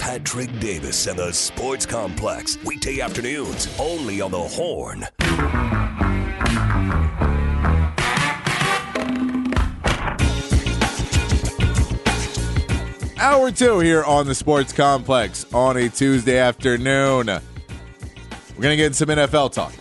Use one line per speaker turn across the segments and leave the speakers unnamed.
Patrick Davis and the Sports Complex. Weekday afternoons, only on the Horn.
Hour two here on the Sports Complex on a Tuesday afternoon. We're going to get in some NFL talk.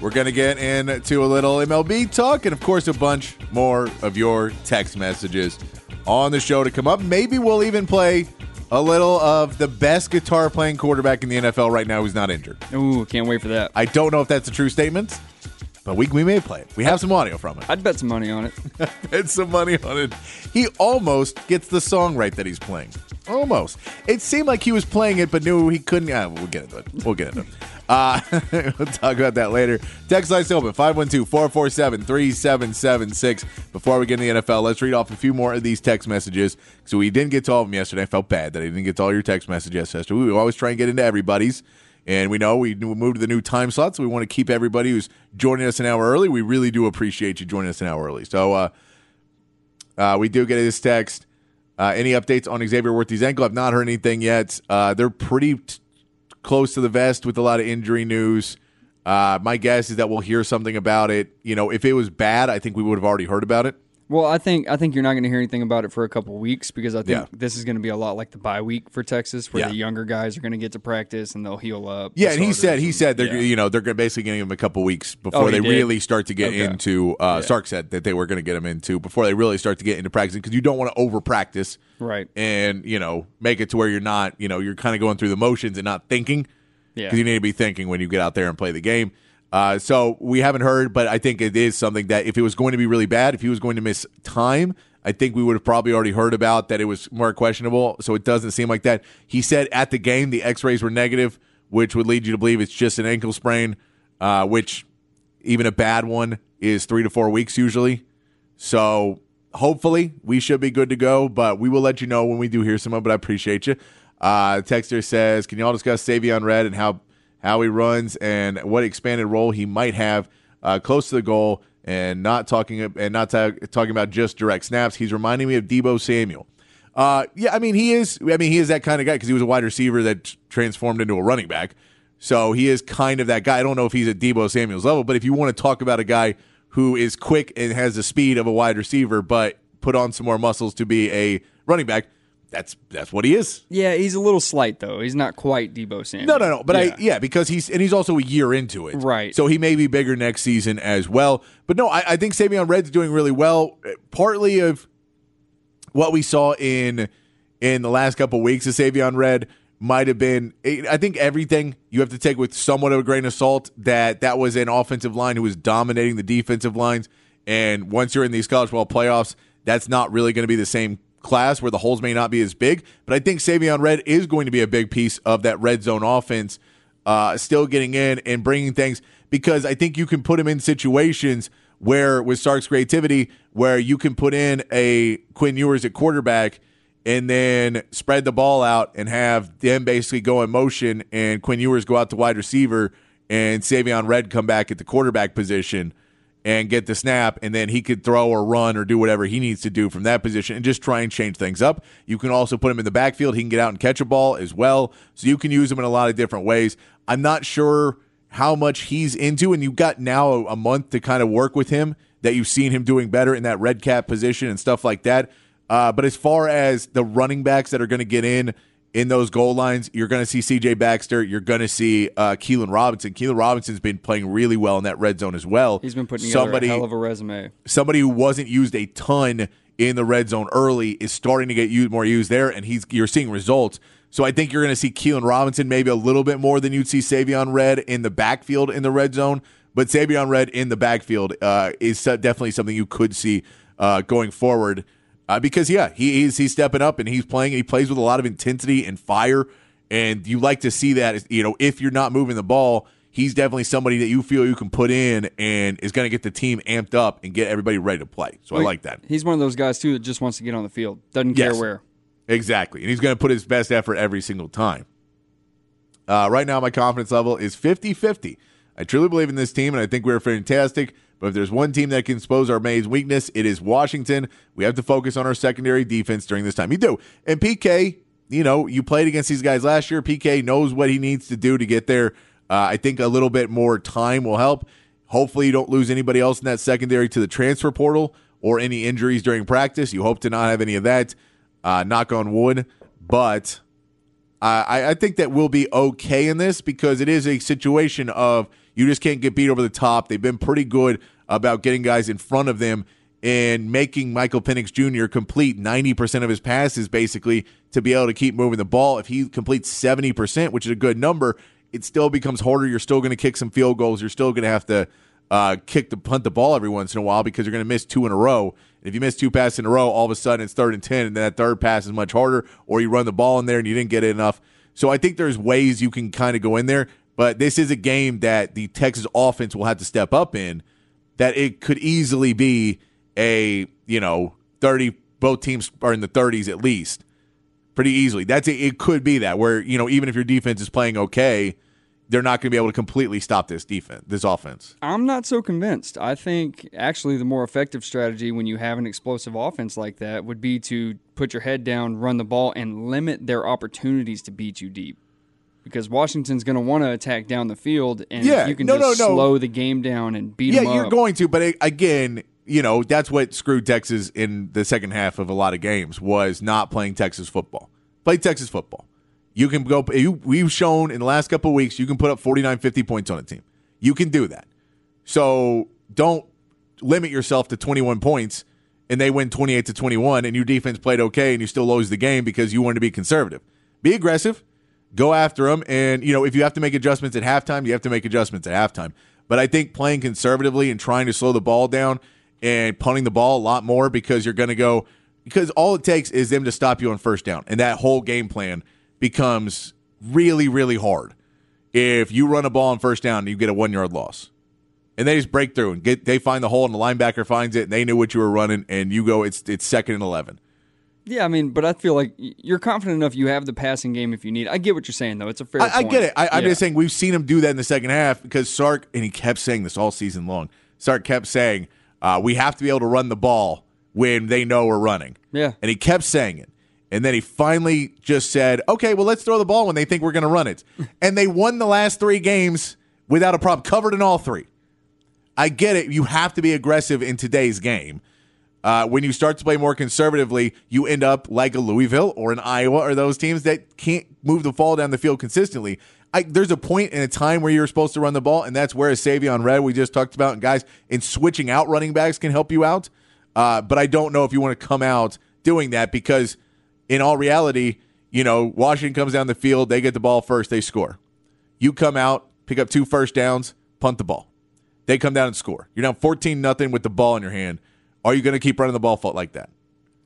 We're going to get into a little MLB talk and, of course, a bunch more of your text messages on the show to come up. Maybe we'll even play a little of the best guitar playing quarterback in the NFL right now who's not injured.
Ooh, can't wait for that.
I don't know if that's a true statement, but we, we may play it. We have some audio from it.
I'd bet some money on it.
bet some money on it. He almost gets the song right that he's playing. Almost. It seemed like he was playing it, but knew he couldn't. Yeah, we'll get into it. We'll get into it. Uh, we'll talk about that later. Text line's open 512 447 3776. Before we get into the NFL, let's read off a few more of these text messages. So we didn't get to all of them yesterday. I felt bad that I didn't get to all your text messages yesterday. We always try and get into everybody's. And we know we moved to the new time slot, so we want to keep everybody who's joining us an hour early. We really do appreciate you joining us an hour early. So uh, uh, we do get this text. Uh, any updates on Xavier Worthy's ankle? I've not heard anything yet. Uh, they're pretty t- close to the vest with a lot of injury news. Uh, my guess is that we'll hear something about it. You know, if it was bad, I think we would have already heard about it.
Well, I think I think you're not going to hear anything about it for a couple weeks because I think
Yeah.
this is going to be a lot like the bye week for Texas, where
Yeah.
the younger guys are going to get to practice and they'll heal up.
Yeah, and he said he
and-
said they're
yeah.
you know they're basically getting him a couple weeks before
Oh,
they
did?
really start to get
Okay.
into. Uh, Sark said that they were going to get him into before they really start to get into practicing because you don't want to over practice,
Right.
And you know make it to where you're not you know you're kind of going through the motions and not thinking
Yeah.
because you need to be thinking when you get out there and play the game. Uh, so we haven't heard, but I think it is something that if it was going to be really bad, if he was going to miss time, I think we would have probably already heard about that it was more questionable. So it doesn't seem like that. He said at the game the X-rays were negative, which would lead you to believe it's just an ankle sprain, uh, which even a bad one is three to four weeks usually. So hopefully we should be good to go, but we will let you know when we do hear some But. I appreciate you. Uh, Texter says, can y'all discuss Savion Red and how how he runs and what expanded role he might have uh, close to the goal and not talking and not ta- talking about just direct snaps. He's reminding me of Deebo Samuel. Uh, yeah, I mean he is. I mean he is that kind of guy because he was a wide receiver that transformed into a running back. So he is kind of that guy. I don't know if he's at Deebo Samuel's level, but if you want to talk about a guy who is quick and has the speed of a wide receiver, but put on some more muscles to be a running back, that's that's what he is.
Yeah, he's a little slight though. He's not quite Deebo Samuel.
No, no, no. But I
Yeah.
yeah, because he's and he's also a year into it,
Right.
So he may be bigger next season as well. But no, I, I think Savion Red's doing really well. Partly of what we saw in in the last couple weeks of Savion Red might have been. I think everything you have to take with somewhat of a grain of salt. That that was an offensive line who was dominating the defensive lines, and once you're in these college ball playoffs, that's not really going to be the same class where the holes may not be as big. But I think Savion Red is going to be a big piece of that red zone offense, uh, still getting in and bringing things because I think you can put him in situations where with Sark's creativity, where you can put in a Quinn Ewers at quarterback and then spread the ball out and have them basically go in motion and Quinn Ewers go out to wide receiver and Savion Red come back at the quarterback position and get the snap, and then he could throw or run or do whatever he needs to do from that position and just try and change things up. You can also put him in the backfield. He can get out and catch a ball as well. So you can use him in a lot of different ways. I'm not sure how much he's into, and you've got now a, month to kind of work with him that you've seen him doing better in that red cap position and stuff like that. Uh, but as far as the running backs that are going to get in in those goal lines, you're going to see C.J. Baxter. You're going to see uh, Keilan Robinson. Keilan Robinson's been playing really well in that red zone as well.
He's been putting together
somebody
a hell of a resume.
somebody who wasn't used a ton in the red zone early is starting to get used more used there, and he's you're seeing results. So I think you're going to see Keilan Robinson maybe a little bit more than you'd see Savion Red in the backfield in the red zone. But Savion Red in the backfield uh, is definitely something you could see uh, going forward. Uh, because yeah, he, he's he's stepping up and he's playing. He plays with a lot of intensity and fire, and you like to see that. You know, if you're not moving the ball, he's definitely somebody that you feel you can put in and is going to get the team amped up and get everybody ready to play. So I like that.
He's one of those guys too that just wants to get on the field. Doesn't care
Yes.
where.
Exactly. And he's going to put his best effort every single time. Uh, right now, my confidence level is 50 50. I truly believe in this team, and I think we're fantastic. But if there's one team that can expose our May's weakness, it is Washington. We have to focus on our secondary defense during this time. You do. And PK, you know, you played against these guys last year. PK knows what he needs to do to get there. Uh, I think a little bit more time will help. Hopefully, you don't lose anybody else in that secondary to the transfer portal or any injuries during practice. You hope to not have any of that. Uh, knock on wood. But I, I think that we'll be okay in this because it is a situation of you just can't get beat over the top. They've been pretty good about getting guys in front of them and making Michael Penix Jr. complete 90% of his passes basically to be able to keep moving the ball. If he completes 70%, which is a good number, it still becomes harder. You're still going to kick some field goals. You're still going to have to uh, kick the punt the ball every once in a while because you're going to miss two in a row. And if you miss two passes in a row, all of a sudden it's third and 10, and then that third pass is much harder, or you run the ball in there and you didn't get it enough. So I think there's ways you can kind of go in there, but this is a game that the Texas offense will have to step up in that it could easily be a, you know, 30, both teams are in the 30s at least pretty easily. That's it, it could be that where, you know, even if your defense is playing okay, they're not going to be able to completely stop this defense, this offense.
I'm not so convinced. I think actually the more effective strategy when you have an explosive offense like that would be to put your head down, run the ball, and limit their opportunities to beat you deep. Because Washington's going to want to attack down the field, and
Yeah,
you can
no,
just
no, no.
slow the game down and beat
Yeah,
them up.
you're going to, but it, again, you know, that's what screwed Texas in the second half of a lot of games was not playing Texas football. Play Texas football. You can go you, we've shown in the last couple of weeks you can put up 49 50 points on a team. You can do that. So don't limit yourself to 21 points and they win 28 to 21 and your defense played okay and you still lose the game because you wanted to be conservative. Be aggressive, go after them and you know if you have to make adjustments at halftime, you have to make adjustments at halftime. But I think playing conservatively and trying to slow the ball down and punting the ball a lot more because you're going to go because all it takes is them to stop you on first down. And that whole game plan becomes really really hard. If you run a ball on first down and you get a 1 yard loss. And they just break through and get they find the hole and the linebacker finds it and they knew what you were running and you go it's it's second and 11
yeah, I mean, but I feel like you're confident enough you have the passing game if you need. I get what you're saying, though. It's a fair
I, I get it. I, I'm
Yeah.
just saying we've seen him do that in the second half because Sark, and he kept saying this all season long. Sark kept saying, uh, "We have to be able to run the ball when they know we're running."
Yeah.
and he kept saying it, and then he finally just said, "Okay, well, let's throw the ball when they think we're going to run it," and they won the last three games without a problem, covered in all three. I get it. You have to be aggressive in today's game. Uh, when you start to play more conservatively, you end up like a Louisville or an Iowa or those teams that can't move the ball down the field consistently. I, there's a point in a time where you're supposed to run the ball, and that's where a Savion Red we just talked about, and guys, in switching out running backs can help you out. Uh, but I don't know if you want to come out doing that because, in all reality, you know, Washington comes down the field, they get the ball first, they score. You come out, pick up two first downs, punt the ball. They come down and score. You're down 14 nothing with the ball in your hand. Are you going to keep running the ball fault like that?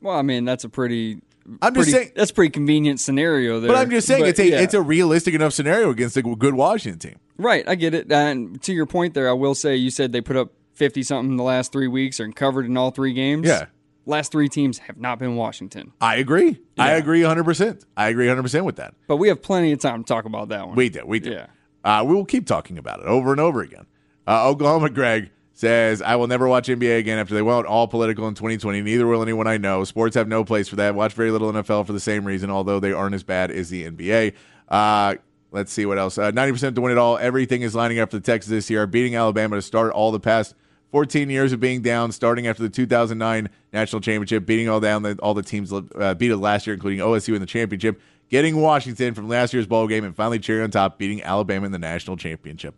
Well, I mean, that's a pretty.
I'm just
pretty-
saying-
that's a pretty convenient scenario there.
But I'm just saying
But,
it's a
yeah.
it's a realistic enough scenario against a good Washington team.
right. I get it. And to your point there, I will say you said they put up fifty something in the last three weeks and covered in all three games.
Yeah.
Last three teams have not been Washington,
I agree. I agree 100%. I agree 100% with that.
but we have plenty of time to talk about that one.
We do. We do.
Yeah.
Uh, we will keep talking about it over and over again. Uh, Oklahoma Greg says, I will never watch NBA again after they went all political in 2020. Neither will anyone I know. Sports have no place for that. Watch very little NFL for the same reason, although they aren't as bad as the NBA. Uh, let's see what else. Uh, 90% to win it all. Everything is lining up for the Texas this year, beating Alabama to start all the past 14 years of being down, starting after the 2009 national championship, beating all down the, all the teams uh, beat it last year, including OSU in the championship, getting Washington from last year's bowl game, and finally cherry on top, beating Alabama in the national championship.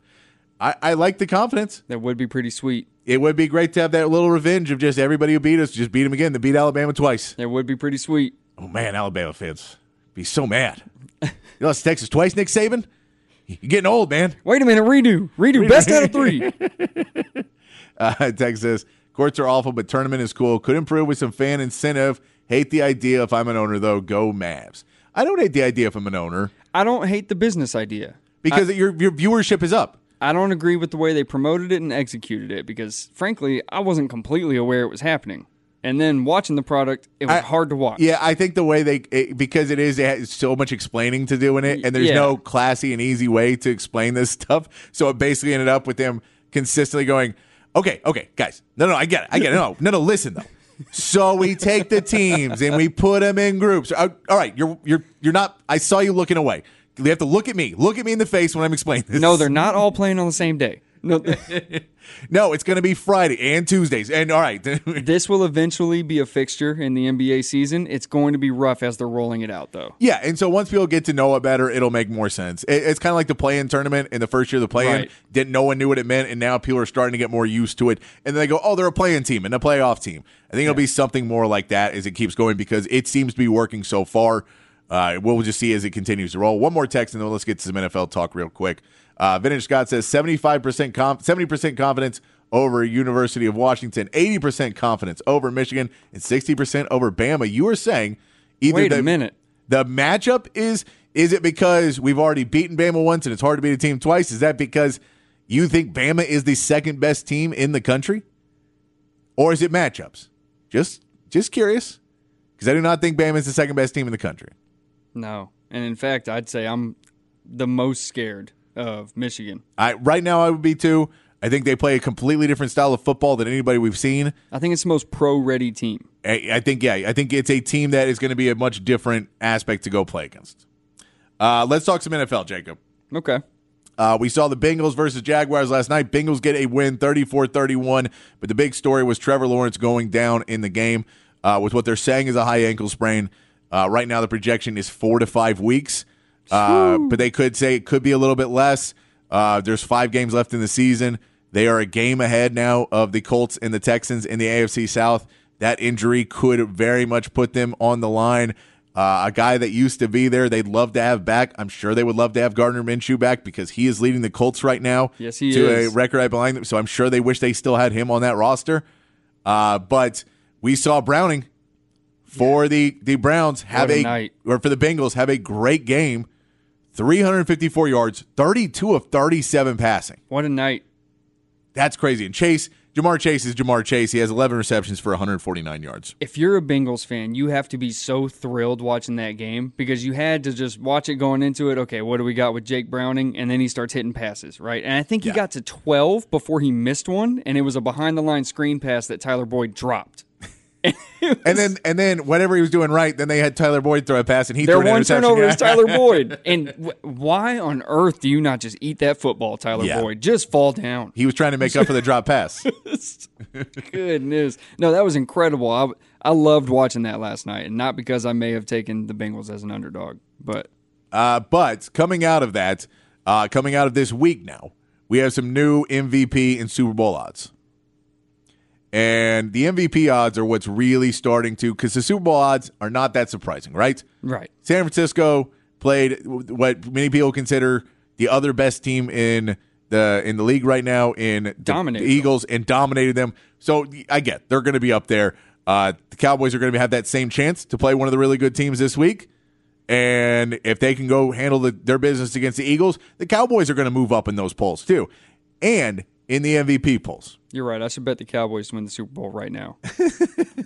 I, I like the confidence.
That would be pretty sweet.
It would be great to have that little revenge of just everybody who beat us, just beat them again. They beat Alabama twice.
That would be pretty sweet.
Oh man, Alabama fans be so mad. You lost Texas twice, Nick Saban. You're getting old, man.
Wait a minute, redo, redo, best out of three.
Uh, Texas courts are awful, but tournament is cool. Could improve with some fan incentive. Hate the idea. If I'm an owner, though, go Mavs. I don't hate the idea if I'm an owner
I don't hate the business idea.
because your your viewership is up.
I don't agree with the way they promoted it and executed it because, frankly, I wasn't completely aware it was happening. And then watching the product, it was
I-
hard to watch.
Yeah, I think the way they it, because it is it has so much explaining to do in it, and there's
Yeah.
no classy and easy way to explain this stuff. So it basically ended up with them consistently going, "Okay, okay, guys, no, no, I get it, I get it. No, no, no, listen though, So we take the teams and we put them in groups. Uh, All right, you're you're you're not. I saw you looking away. You have to look at me. Look at me in the face when I'm explaining this.
No, they're not all playing on the same day. No,
no. It's going to be Friday and Tuesdays. And all right,
this will eventually be a fixture in the NBA season. It's going to be rough as they're rolling it out, though.
yeah. And so once people get to know it better, it'll make more sense. It, it's kind of like the play-in tournament in the first year of the play-in.
Right.
Didn't no one knew what it meant, and now people are starting to get more used to it. And then they go, oh, they're a play-in team and a playoff team. I think it'll be something more like that as it keeps going because it seems to be working so far. Uh, we'll just see as it continues to roll. One more text, and then let's get to some NFL talk real quick. Uh, Vintage Scott says 75% conf- 70% confidence over University of Washington, 80% confidence over Michigan, and 60% over Bama. You are saying either
Wait
the,
a minute.
the matchup is is it because we've already beaten Bama once and it's hard to beat a team twice? Is that because you think Bama is the second best team in the country? Or is it matchups? Just just curious. Because I do not think Bama is the second best team in the country.
No, and in fact, I'd say I'm the most scared of Michigan.
I right now I would be too. I think they play a completely different style of football than anybody we've seen.
I think it's the most pro-ready team.
I, I think yeah, I think it's a team that is going to be a much different aspect to go play against. Uh, let's talk some NFL, Jacob.
Okay.
Uh, we saw the Bengals versus Jaguars last night. Bengals get a win 34 31, but the big story was Trevor Lawrence going down in the game uh, with what they're saying is a high ankle sprain. Uh, right now, the projection is four to five weeks, uh, but they could say it could be a little bit less. Uh, there's five games left in the season. They are a game ahead now of the Colts and the Texans in the AFC South. That injury could very much put them on the line. Uh, a guy that used to be there, they'd love to have back. I'm sure they would love to have Gardner Minshew back because he is leading the Colts right now
Yes, he
to
is.
a record right behind them. So I'm sure they wish they still had him on that roster. Uh, but we saw Browning for the the Browns have
a
a,
night.
or for the Bengals have a great game. 354 yards, 32 of 37 passing.
What a night.
That's crazy. And Chase, Ja'Marr Chase is Ja'Marr Chase. He has 11 receptions for 149 yards.
If you're a Bengals fan, you have to be so thrilled watching that game because you had to just watch it going into it. Okay, what do we got with Jake Browning? And then he starts hitting passes, right? And I think he
Yeah.
got to 12 before he missed one, and it was a behind the line screen pass that Tyler Boyd dropped.
And then and then whatever he was doing right, then they had Tyler Boyd throw a pass and he
Their
threw an
one
interception.
turnover
Yeah.
is Tyler Boyd. And w- why on earth do you not just eat that football, Tyler
Yeah.
Boyd? Just fall down.
He was trying to make up for the drop pass.
Good news. No, that was incredible. I, I loved watching that last night, and not because I may have taken the Bengals as an underdog, but
Uh, but coming out of that, uh, coming out of this week now, we have some new MVP and Super Bowl odds. And the MVP odds are what's really starting to, because the Super Bowl odds are not that surprising, right?
right.
San Francisco played what many people consider the other best team in the in the league right now in the, the Eagles and dominated them. So I get they're going to be up there. Uh, the Cowboys are going to have that same chance to play one of the really good teams this week. And if they can go handle the, their business against the Eagles, the Cowboys are going to move up in those polls too, and in the MVP polls.
You're right. I should bet the Cowboys win the Super Bowl right now.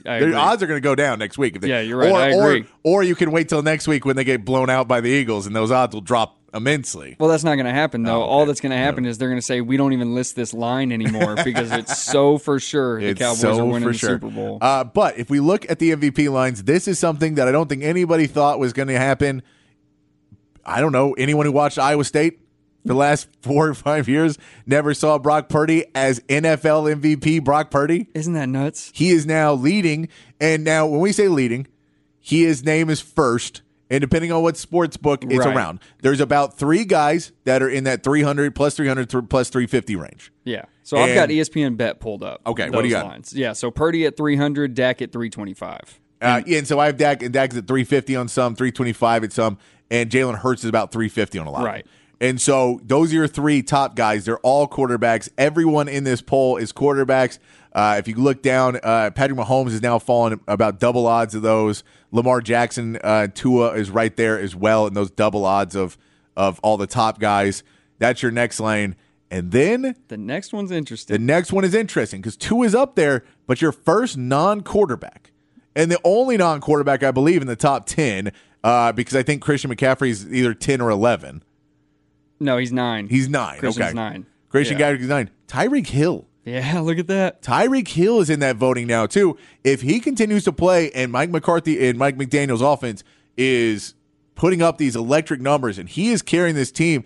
I
Their odds are going to go down next week. If they,
Yeah, you're right.
Or,
I agree.
Or, or you can wait till next week when they get blown out by the Eagles, and those odds will drop immensely.
Well, that's not going to happen, though.
Oh, okay.
All that's going to happen is they're going to say, we don't even list this line anymore because it's so for sure the
It's
Cowboys
so
are winning
for
the
sure.
Super Bowl.
Uh, but if we look at the MVP lines, this is something that I don't think anybody thought was going to happen. I don't know. Anyone who watched Iowa State the last four or five years never saw Brock Purdy as NFL MVP. Brock Purdy.
Isn't that nuts?
He is now leading. And now, when we say leading, he his name is first. And depending on what sports book it's
Right.
around, there's about three guys that are in that 300 plus 300 th- plus 350 range.
Yeah. So I've got ESPN bet pulled up.
Okay, what do you got?
Lines. Yeah. So Purdy at 300, Dak at 325.
Uh, yeah, and so I have Dak, and Dak's at 350 on some, 325 at some, and Jalen Hurts is about 350 on a lot.
Right.
And so those are your three top guys. They're all quarterbacks. Everyone in this poll is quarterbacks. Uh, if you look down, uh, Patrick Mahomes is now falling about double odds of those. Lamar Jackson, uh, Tua is right there as well in those double odds of of all the top guys. That's your next lane. And then
The next one's interesting.
the next one is interesting because two is up there, but your first non quarterback and the only non quarterback I believe in the top 10, uh, because I think Christian McCaffrey is either 10 or 11.
No, he's nine.
He's nine.
Christian's
okay.
nine.
Christian
Yeah.
McCaffrey's nine. Tyreek Hill
Yeah, look at that.
Tyreek Hill is in that voting now too. If he continues to play and Mike McCarthy and Mike McDaniel's offense is putting up these electric numbers and he is carrying this team,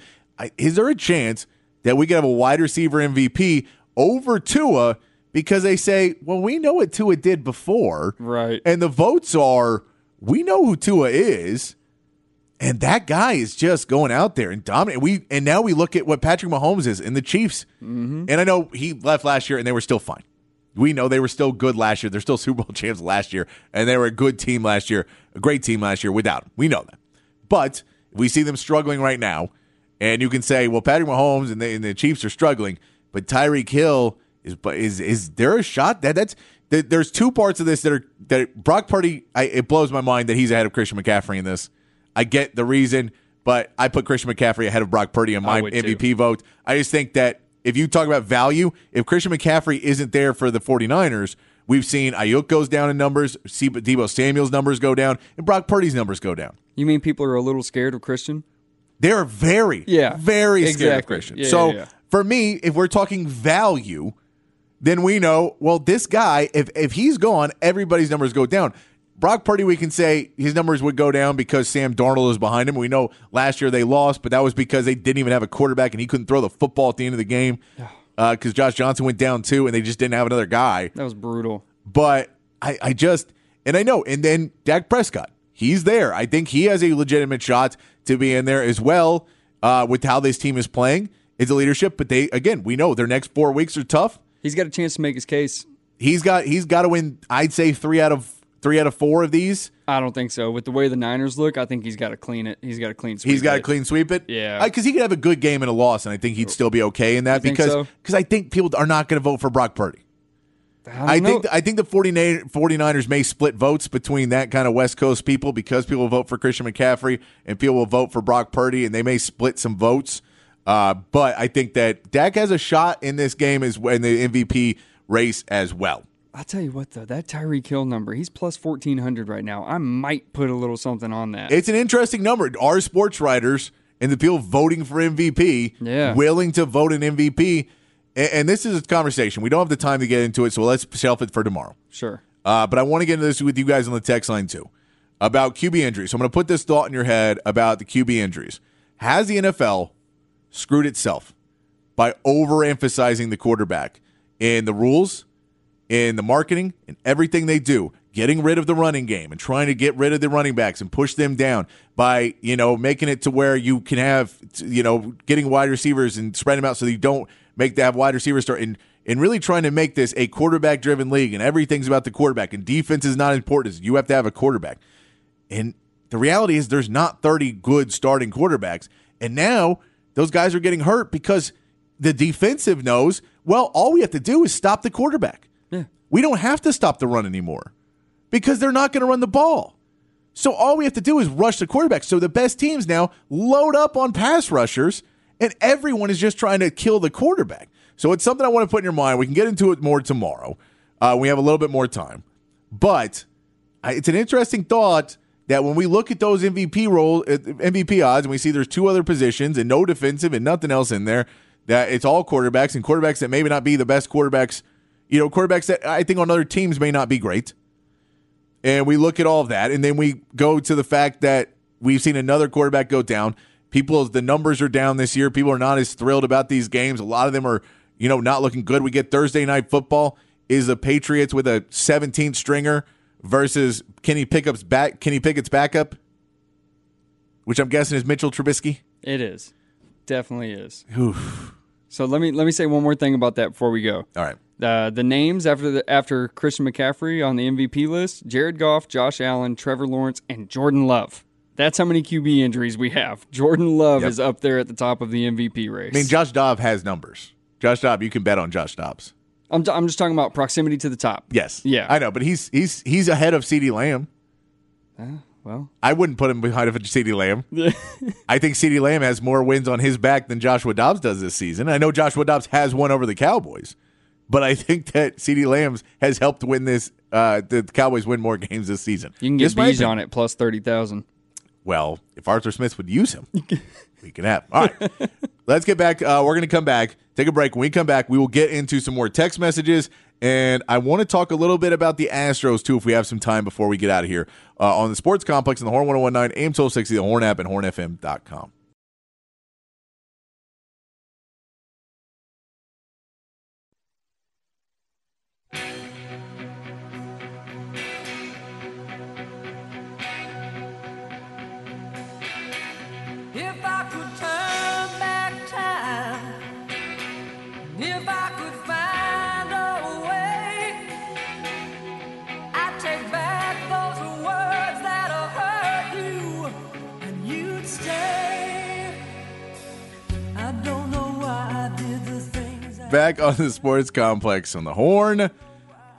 is there a chance that we could have a wide receiver MVP over Tua because they say, well, we know what Tua did before.
Right.
And the votes are, we know who Tua is. And that guy is just going out there and dominating. We and now we look at what Patrick Mahomes is in the Chiefs. Mm-hmm. And I know he left last year and they were still fine. We know they were still good last year. They're still Super Bowl champs last year, and they were a good team last year, a great team last year without him. We know that. But we see them struggling right now, and you can say, well, Patrick Mahomes and the, and the Chiefs are struggling, but Tyreek Hill is is is there a shot that that's that there's two parts of this that are that Brock Purdy. I, it blows my mind that he's ahead of Christian McCaffrey in this. I get the reason, but I put Christian McCaffrey ahead of Brock Purdy in my
would too.
MVP vote. I just think that if you talk about value, if Christian McCaffrey isn't there for the 49ers, we've seen Aiyuk goes down in numbers, see Deebo Samuel's numbers go down, and Brock Purdy's numbers go down.
You mean people are a little scared of Christian?
They're very,
Yeah,
very scared of. Christian.
Yeah,
so
yeah, yeah.
for me, if we're talking value, then we know, well, this guy, if if he's gone, everybody's numbers go down. Brock Purdy, we can say his numbers would go down because Sam Darnold is behind him. We know last year they lost, but that was because they didn't even have a quarterback and he couldn't throw the football at the end of the game because Josh Johnson went down too, and they just didn't have another guy.
That was brutal.
But I, I just, and I know, and then Dak Prescott, he's there. I think he has a legitimate shot to be in there as well uh, with how this team is playing. It's a leadership, but they again, we know their next four weeks are tough.
He's got a chance to make his case.
He's got he's got to win. I'd say three out of three out of four of these.
I don't think so. With the way the Niners look, I think he's got to clean it. He's got to clean.
He's got to clean sweep it.
Yeah.
because he could have a good game and a loss, and I think he'd still be okay in that
think
because
so?
because I think people are not going to vote for Brock Purdy.
I,
I think. I think the 49 49ers may split votes between that kind of West Coast people because people will vote for Christian McCaffrey and people will vote for Brock Purdy and they may split some votes. Uh, but I think that Dak has a shot in this game as in the MVP race as well.
I'll tell you what though, that Tyreek Hill number, he's plus fourteen hundred right now. I might put a little something on that.
It's an interesting number. Our sports writers and the people voting for MVP
Yeah.
willing to vote an MVP. And, this is a conversation. We don't have the time to get into it, so let's shelf it for tomorrow.
sure.
Uh, but I want to get into this with you guys on the text line too about QB injuries. So I'm going to put this thought in your head about the QB injuries. Has the NFL screwed itself by overemphasizing the quarterback in the rules, in the marketing, and everything they do? Getting rid of the running game and trying to get rid of the running backs and push them down by, you know, making it to where you can have, you know, getting wide receivers and spread them out so that you don't make have wide receivers start and and really trying to make this a quarterback driven league and everything's about the quarterback and defense is not important. You have to have a quarterback. And the reality is there's not 30 good starting quarterbacks. And now those guys are getting hurt because the defensive knows, well, all we have to do is stop the quarterback. We don't have to stop the run anymore because they're not going to run the ball. So all we have to do is rush the quarterback. So the best teams now load up on pass rushers, and everyone is just trying to kill the quarterback. So it's something I want to put in your mind. We can get into it more tomorrow. Uh, we have a little bit more time, but it's an interesting thought that when we look at those MVP role uh, MVP odds, and we see there's two other positions and no defensive and nothing else in there, that it's all quarterbacks and quarterbacks that maybe not be the best quarterbacks. You know, quarterbacks that I think on other teams may not be great and we look at all of that, and then we go to the fact that we've seen another quarterback go down. People, the numbers are down this year. People are not as thrilled about these games. A lot of them are, you know, not looking good. We get Thursday night football. Is the Patriots with a 17 stringer versus Kenny Pickett's back? Kenny Pickett's backup, which I'm guessing is Mitchell Trubisky.
It is. Definitely is. So let me let me say one more thing about that before we go.
All right.
Uh, the names after the after Christian McCaffrey on the MVP list: Jared Goff, Josh Allen, Trevor Lawrence, and Jordan Love. That's how many QB injuries we have. Jordan Love
Yep.
is up there at the top of the MVP race.
I mean, Josh Dobbs has numbers. Josh Dobbs, you can bet on Josh Dobbs.
I'm, t- I'm just talking about proximity to the top.
Yes.
Yeah.
I know, but he's he's he's ahead of CeeDee Lamb.
Well,
I wouldn't put him behind of CeeDee Lamb. I think CeeDee Lamb has more wins on his back than Joshua Dobbs does this season. I know Joshua Dobbs has one over the Cowboys, but I think that CeeDee Lamb's has helped win this. Uh, the Cowboys win more games this season.
you can get Bijan it plus thirty thousand.
Well, if Arthur Smith would use him, we can have. All right. Let's get back. Uh, we're going to come back, take a break. When we come back, we will get into some more text messages. And I want to talk a little bit about the Astros, too, if we have some time before we get out of here uh, on the Sports Complex in the Horn 1019, AM 1260, the Horn app, and hornfm.com.
Back
on the Sports Complex on the Horn.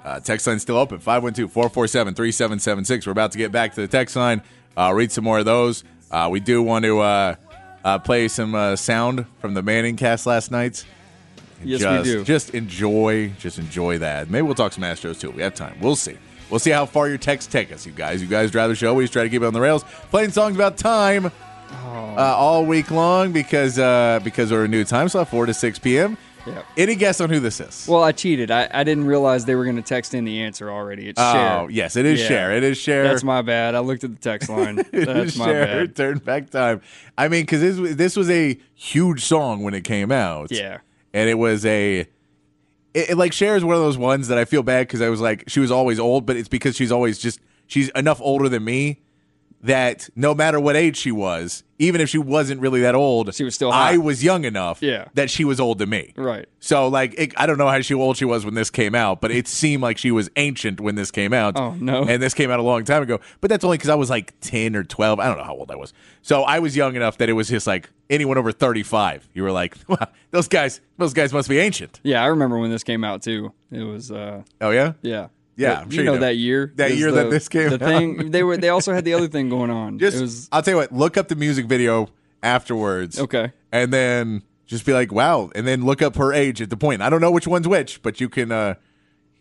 Uh, text line still open 512 447 3776. We're about to get back to the text line, uh, read some more of those. Uh, we do want to uh, play some uh, sound from the Manning cast last night.
Yes,
just,
we do.
Just enjoy, just enjoy that. Maybe we'll talk some Astros too. We have time. We'll see. We'll see how far your texts take us, you guys. You guys drive the show. We just try to keep it on the rails, playing songs about time uh, all week long because uh, because we're a new time slot, four to six p.m.
Yeah.
Any guess on who this is?
Well, I cheated. I, I didn't realize they were going to text in the answer already. It's
oh,
Cher.
yes, it is
Yeah.
It is Cher.
That's my bad. I looked at the text line. That's my
Cher.
bad.
Turn back time. I mean, because this was- this was a huge song when it came out.
Yeah.
and it was a it, it- like Cher is one of those ones that I feel bad because I was like she was always old, but it's because she's always just she's enough older than me that no matter what age she was, even if she wasn't really that old,
She was still
I was young enough
Yeah.
that she was old to me.
Right.
So like it, I don't know how she old she was when this came out, but it seemed like she was ancient when this came out.
Oh, no.
And this came out a long time ago. But that's only because I was like ten or twelve. I don't know how old I was. So I was young enough that it was just like anyone over thirty five. You were like, wow, those guys, those guys must be ancient.
Yeah, I remember when this came out too. It was uh
Oh yeah,
yeah.
Yeah, I'm
you
sure you
know that year.
That year that this came
the
out.
thing they were they also had the other thing going on.
Just
it was
I'll tell you what. Look up the music video afterwards.
Okay.
And then just be like, wow. And then look up her age at the point. I don't know which one's which, but you can. uh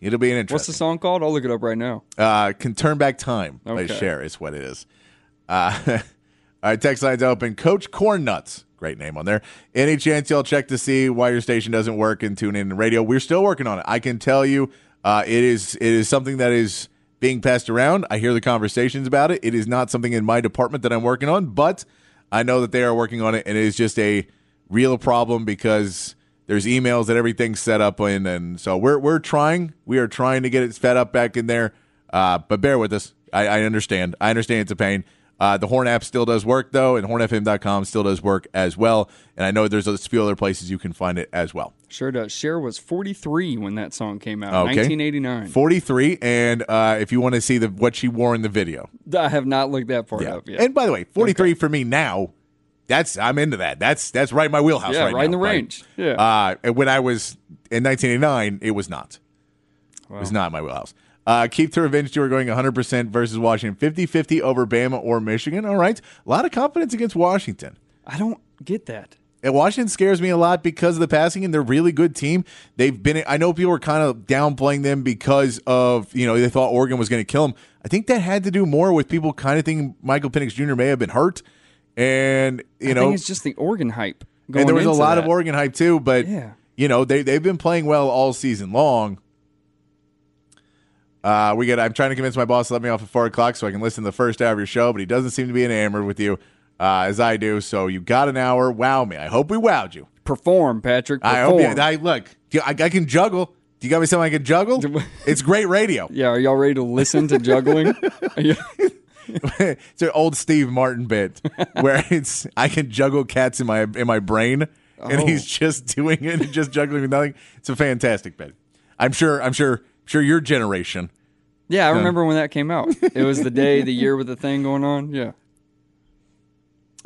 It'll be an interesting.
what's the song called? I'll look it up right now.
Uh, can turn back time by
Okay.
Cher is what it is. Uh, all right, text lines open. Coach Corn Nuts, great name on there. Any chance y'all check to see why your station doesn't work and tune in to radio? We're still working on it. I can tell you, uh, it is it is something that is being passed around. I hear the conversations about it. It is not something in my department that I'm working on, but I know that they are working on it, and it is just a real problem because there's emails that everything's set up in, and so we're we're trying. We are trying to get it fed up back in there, uh, but bear with us. I, I understand. I understand it's a pain. Uh, the Horn app still does work though, and HornFM.com still does work as well. And I know there's a few other places you can find it as well.
Sure does. Cher was 43 when that song came out.
Okay.
1989.
43, and uh, if you want to see the what she wore in the video,
I have not looked that far
yeah.
up yet.
And by the way, 43 for me now. That's I'm into that. That's that's right in my wheelhouse.
Yeah,
right,
right in
now,
the range. Yeah.
Uh, and when I was in 1989, it was not. It was not in my wheelhouse. Uh, Keith to Revenge Tour going 100% versus Washington, 50 50 over Bama or Michigan. All right. A lot of confidence against Washington.
I don't get that.
And Washington scares me a lot because of the passing, and they're a really good team. They've been. I know people were kind of downplaying them because of you know they thought Oregon was going to kill them. I think that had to do more with people kind of thinking Michael Penix Jr. may have been hurt, and you
I
know,
think it's just the Oregon hype. Going
and there was a lot of. Oregon hype too. But
Yeah.
you know they they've been playing well all season long. Uh, we get. I'm trying to convince my boss to let me off at four o'clock so I can listen to the first hour of your show, but he doesn't seem to be enamored with you uh, as I do. So you got an hour. Wow me. I hope we wowed you.
Perform, Patrick.
I hope you. I look. I, I can juggle. Do you got me something I can juggle? it's great radio.
yeah, are y'all ready to listen to juggling?
It's an old Steve Martin bit where it's I can juggle cats in my in my brain, and
Oh.
he's just doing it and just juggling with nothing. It's a fantastic bit. I'm sure. I'm sure. Sure, your generation.
yeah, I remember when that came out. It was the day, the year with the thing going on. Yeah.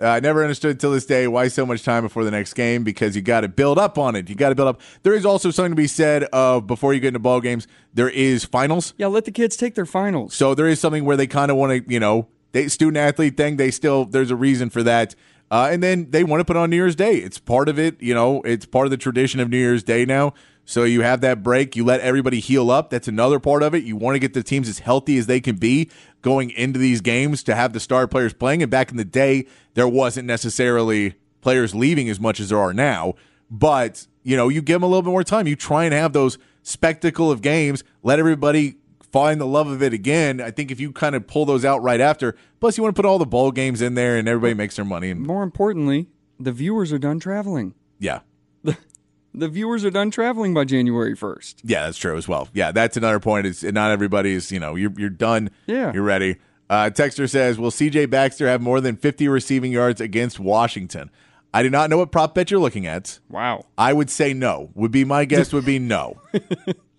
Uh, I never understood till this day why so much time before the next game because you got to build up on it. You got to build up. There is also something to be said of before you get into ball games. There is finals.
Yeah, let the kids take their finals.
So there is something where they kind of want to, you know, they student athlete thing. They still there's a reason for that, uh, and then they want to put on New Year's Day. It's part of it, you know. It's part of the tradition of New Year's Day now. So you have that break. You let everybody heal up. That's another part of it. You want to get the teams as healthy as they can be going into these games to have the star players playing. And back in the day, there wasn't necessarily players leaving as much as there are now. But, you know, you give them a little bit more time. You try and have those spectacle of games, let everybody find the love of it again. I think if you kind of pull those out right after, plus you want to put all the bowl games in there and everybody makes their money. And
More importantly, the viewers are done traveling.
yeah.
The viewers are done traveling by January 1st.
Yeah, that's true as well. Yeah, that's another point. Is not everybody's. You know, you're you're done.
Yeah.
you're ready. Uh, Texter says, "Will C.J. Baxter have more than 50 receiving yards against Washington?" I do not know what prop bet you're looking at.
Wow.
I would say no. Would be my guess. would be no.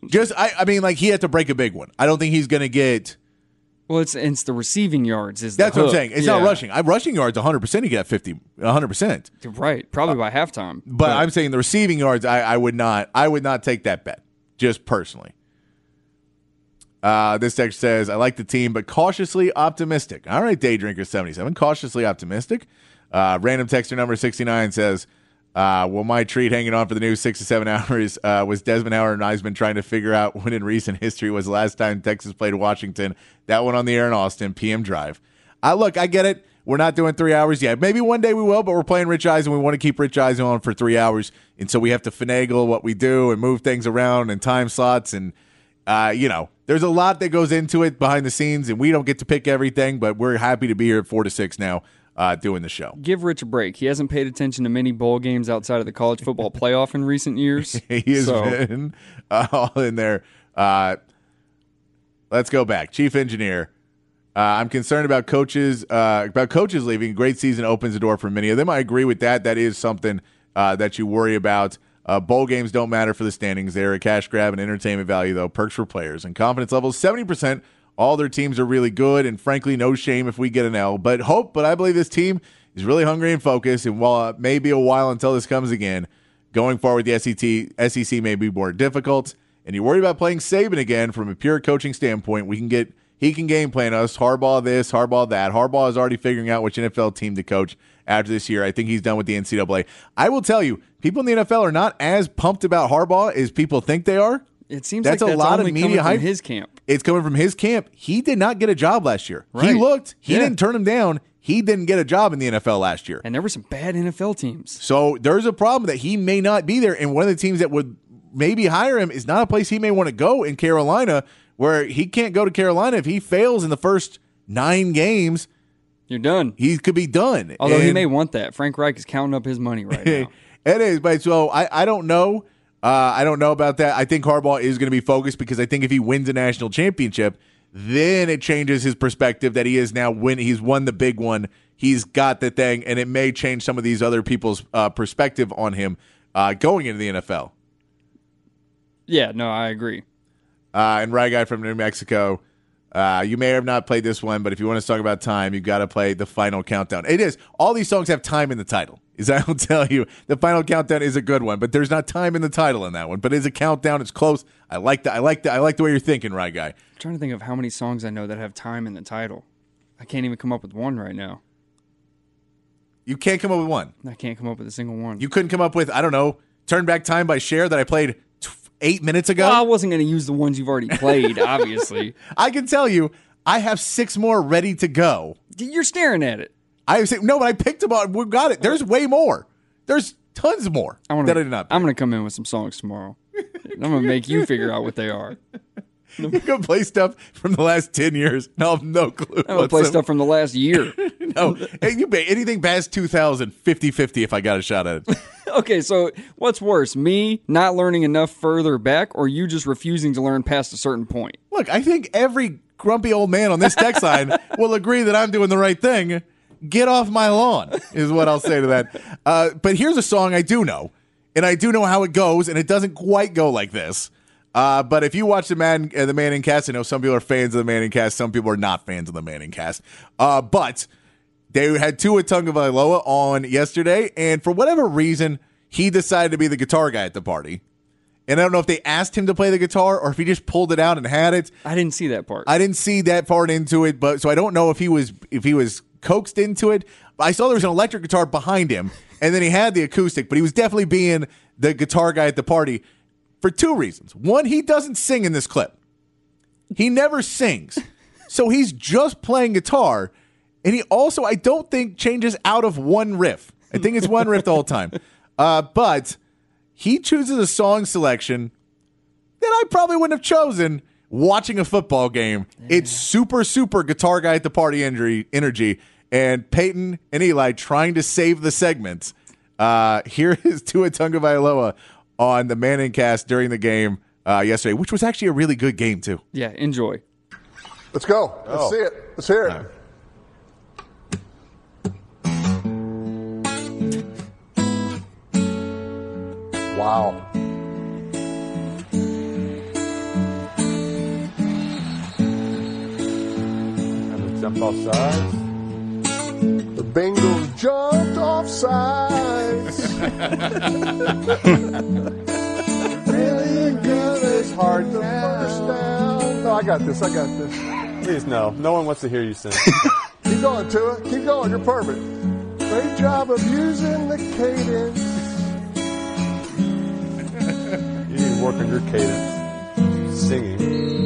Just I, I mean, like he had to break a big one. I don't think he's going to get.
Well, it's it's the receiving yards. Is the
That's what I'm
hook.
saying. It's not rushing. I rushing yards 100. percent He got 50, 100. percent
Right. Probably by halftime.
But I'm saying the receiving yards, I, I would not, I would not take that bet, just personally. Uh, this text says, "I like the team, but cautiously optimistic." All right, Day Drinker seventy seven, cautiously optimistic. Uh, random texter number sixty nine says, uh, "Well, my treat hanging on for the new six to seven hours uh, was Desmond Howard and been trying to figure out when in recent history was the last time Texas played Washington. That one on the air in Austin, PM Drive. I look, I get it. We're not doing three hours yet. Maybe one day we will, but we're playing Rich Eisen. And we want to keep Rich Eisen on for three hours, and so we have to finagle what we do and move things around and time slots and uh, you know, there's a lot that goes into it behind the scenes, and we don't get to pick everything, but we're happy to be here at four to six now uh, doing the show.
Give Rich a break. He hasn't paid attention to many bowl games outside of the college football playoff in recent years.
He has
So-
been uh, all in there. Uh, let's go back. Chief engineer. Uh, I'm concerned about coaches. Uh, about coaches leaving. Great season opens the door for many of them. I agree with that. That is something uh, that you worry about. Uh, bowl games don't matter for the standings. They're a cash grab and entertainment value, though. Perks for players and confidence levels 70%. All their teams are really good, and frankly, no shame if we get an L. But hope, but I believe this team is really hungry and focused. And while it may be a while until this comes again, going forward, the SEC, SEC may be more difficult. And you're worried about playing Saban again from a pure coaching standpoint. We can get he can game plan us. Harbaugh this, Harbaugh that. Harbaugh is already figuring out which NFL team to coach after this year. I think he's done with the NCAA. I will tell you, people in the NFL are not as pumped about Harbaugh as people think they are.
It seems
That's
like
a
that's
lot of media hype.
from his camp.
It's coming from his camp. He did not get a job last year. He looked. He
Yeah.
didn't turn him down. He didn't get a job in the NFL last year.
And there were some bad NFL teams.
So there's a problem that he may not be there. And one of the teams that would maybe hire him is not a place he may want to go in Carolina, where he can't go to Carolina if he fails in the first nine games.
You're done.
He could be done.
Although he may want that. Frank Reich is counting up his money right now.
it is, but so I, I don't know. Uh, I don't know about that. I think Harbaugh is going to be focused because I think if he wins a national championship, then it changes his perspective that he is now when He's won the big one. He's got the thing, and it may change some of these other people's uh, perspective on him uh, going into the NFL.
yeah, no, I agree.
Uh, and Right Guy from New Mexico. Uh, you may have not played this one, but if you want to talk about time, you've got to play the final countdown. It is. All these songs have time in the title. Is I will tell you, the final countdown is a good one, but there's not time in the title in that one. But it's a countdown. It's close. I like the. I like the. I like the way you're thinking, Right Guy.
I'm trying to think of how many songs I know that have time in the title. I can't even come up with one right now.
You can't come up with one.
I can't come up with a single one.
You couldn't come up with. I don't know. Turn back time by Cher that I played eight minutes ago.
well, I wasn't going to use the ones you've already played, obviously.
I can tell you, I have six more ready to go.
You're staring at it.
I say no, but I picked them up. We got it. There's way more. There's tons more
I wanna,
that I did not. Pick.
I'm going to come in with some songs tomorrow. I'm going to make you figure out what they are.
You're gonna play stuff from the last ten years. No, I have no clue.
I'm play stuff from the last year.
No, hey, you bet anything past 2000, 50-50 if I got a shot at it.
okay, so what's worse, me not learning enough further back or you just refusing to learn past a certain point?
Look, I think every grumpy old man on this text line will agree that I'm doing the right thing. Get off my lawn is what I'll say to that. Uh, but here's a song I do know, and I do know how it goes, and it doesn't quite go like this. Uh, but if you watch the man, uh, the Manning cast, I know some people are fans of the Manning cast, some people are not fans of the Manning cast. Uh, but they had Tua Tagovailoa on yesterday, and for whatever reason, he decided to be the guitar guy at the party. And I don't know if they asked him to play the guitar or if he just pulled it out and had it.
I didn't see that part.
I didn't see that part into it, but so I don't know if he was if he was coaxed into it. I saw there was an electric guitar behind him, and then he had the acoustic, but he was definitely being the guitar guy at the party. For two reasons. One, he doesn't sing in this clip. He never sings. So he's just playing guitar. And he also, I don't think, changes out of one riff. I think it's one riff the whole time. Uh, but he chooses a song selection that I probably wouldn't have chosen watching a football game. It's super, super guitar guy at the party injury, energy. And Peyton and Eli trying to save the segment. Uh, here is Tua Tagovailoa on the Manning cast during the game uh, yesterday, which was actually a really good game, too.
Yeah, enjoy.
Let's go. Let's see it. Let's hear it. Wow.
And the jump off sides.
The Bengals jumped off sides. Really good. It's hard first down. No, I got this. I got this.
Please no. No one wants to hear you sing.
Keep going, Tua. Keep going. You're perfect. Great job of using the cadence.
you need to work on your cadence. Singing.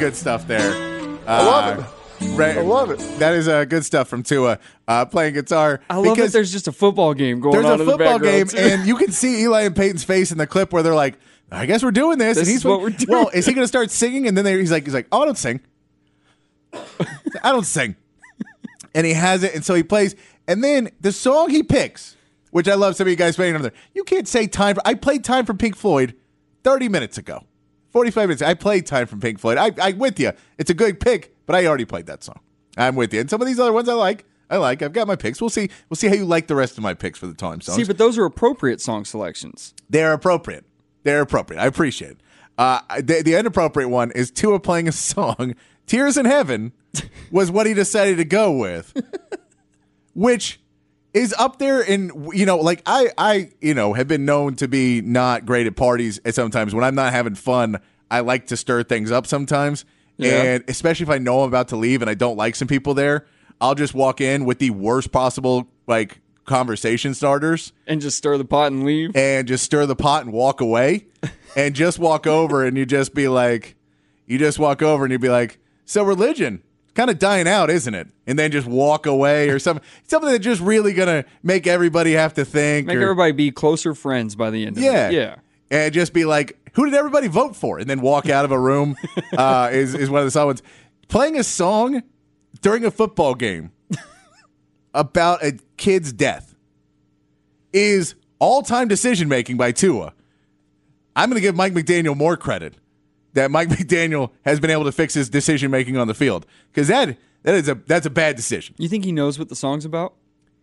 Good stuff there.
I love it.
Right,
I love it.
That is uh, good stuff from Tua uh, playing guitar.
I love that
because
there's just a football game going
there's
on There's
a
in the
football game,
too.
and you can see Eli and Peyton's face in the clip where they're like, "I guess we're doing this."
This
and he's
is what we're doing.
Well, is he going to start singing? And then they, he's like, "He's like, oh, I don't sing. I don't sing." And he has it, and so he plays. And then the song he picks, which I love. Some of you guys playing over there. You can't say time. For, I played time from Pink Floyd thirty minutes ago, forty-five minutes. I played time from Pink Floyd. I, I with you. It's a good pick, but I already played that song. I'm with you. And some of these other ones I like. I like. I've got my picks. We'll see. We'll see how you like the rest of my picks for the time songs.
See, but those are appropriate song selections.
They're appropriate. They're appropriate. I appreciate it. Uh, the, the inappropriate one is Tua playing a song, Tears in Heaven, was what he decided to go with, which is up there and you know, like I, I, you know, have been known to be not great at parties. And sometimes when I'm not having fun, I like to stir things up sometimes.
Yeah.
And especially if I know I'm about to leave and I don't like some people there, I'll just walk in with the worst possible, like, conversation starters
And just stir the pot and leave.
and just stir the pot and walk away and just walk over and you just be like you just walk over and you'd be like so religion kind of dying out isn't it and then just walk away or something something that's just really gonna make everybody have to think
Make
or-
everybody be closer friends by the end of
yeah
it. Yeah.
and just be like who did everybody vote for and then walk out of a room uh, is, is one of the songs playing a song during a football game about a kid's death is all-time decision making by Tua. I'm going to give Mike McDaniel more credit that Mike McDaniel has been able to fix his decision making on the field because that that is a that's a bad decision.
You think he knows what the song's about?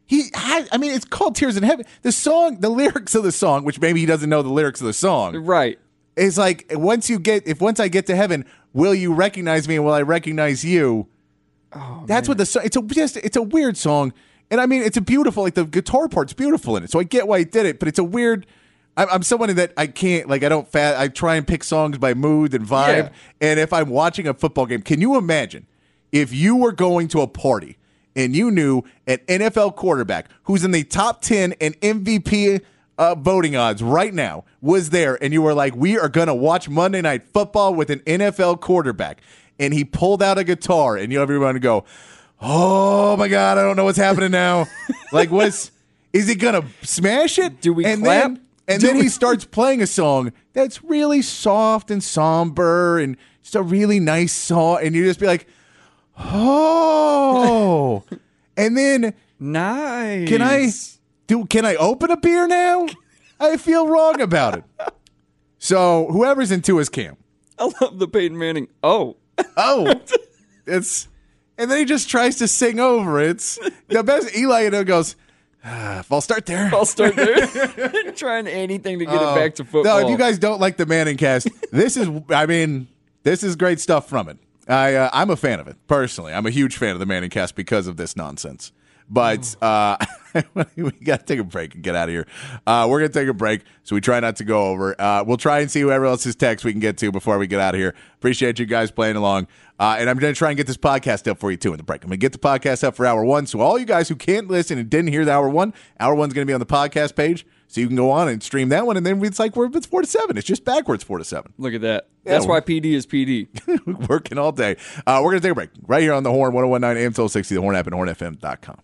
He had, I mean, it's called Tears in Heaven. The song, the lyrics of the song, which maybe he doesn't know the lyrics of the song,
Right.
is like once you get if once I get to heaven, will you recognize me and will I recognize you? Oh, that's what the song. It's a just it's a weird song, and I mean it's a beautiful like the guitar part's beautiful in it. So I get why he did it, but it's a weird. I'm, I'm someone that I can't like I don't fat. I try and pick songs by mood and vibe.
Yeah.
And if I'm watching a football game, can you imagine if you were going to a party and you knew an NFL quarterback who's in the top 10 in MVP uh, voting odds right now was there, and you were like, We are going to watch Monday Night Football with an NFL quarterback. And he pulled out a guitar, and you everyone go, Oh my God, I don't know what's happening now. like, what's, is he going to smash it?
Do we
and
clap?
Then, and then he starts playing a song that's really soft and somber and just a really nice song. And you just be like, oh. and then
Nice.
can I do? Can I open a beer now? I feel wrong about it. So whoever's into his camp,
I love the Peyton Manning. Oh.
oh, it's, and then he just tries to sing over it. It's the best. Eli you know, goes, I'll start there.
I'll start there. Trying anything to get it back to football.
Oh. No, if you guys don't like the Manning cast, this is, I mean, this is great stuff from it. I, uh, I'm a fan of it personally. I'm a huge fan of the Manning cast because of this nonsense. But uh, we got to take a break and get out of here. Uh, we're going to take a break, so we try not to go over. Uh, we'll try and see whoever else's text we can get to before we get out of here. Appreciate you guys playing along. Uh, and I'm going to try and get this podcast up for you too in the break. I'm going to get the podcast up for hour one. So all you guys who can't listen and didn't hear the hour one, hour one's going to be on the podcast page. So you can go on and stream that one, and then it's like we're it's four to seven. It's just backwards four to seven.
Look at that. That's why PD is PD.
Working all day. Uh, we're gonna take a break right here on the Horn 1019 AM 1260, the Horn app and hornfm.com.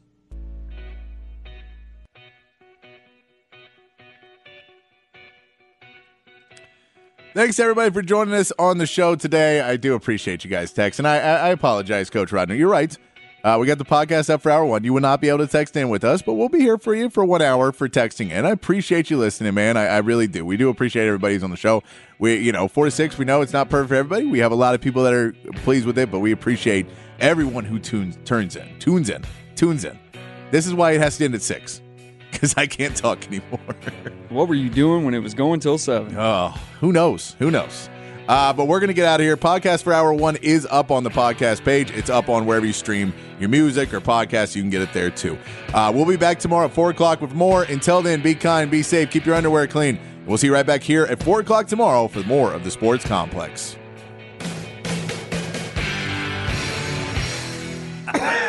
Thanks everybody for joining us on the show today. I do appreciate you guys text, and I, I, apologize, Coach Rodner. You're right. Uh, we got the podcast up for hour one. You will not be able to text in with us, but we'll be here for you for one hour for texting in. I appreciate you listening, man. I, I really do. We do appreciate everybody's on the show. We, you know, four to six. We know it's not perfect for everybody. We have a lot of people that are pleased with it, but we appreciate everyone who tunes turns in, tunes in, tunes in. This is why it has to end at six because I can't talk anymore.
what were you doing when it was going till seven?
Oh, who knows? Who knows? Uh, but we're going to get out of here. Podcast for Hour One is up on the podcast page. It's up on wherever you stream your music or podcast. You can get it there too. Uh, we'll be back tomorrow at 4 o'clock with more. Until then, be kind, be safe, keep your underwear clean. We'll see you right back here at 4 o'clock tomorrow for more of the Sports Complex.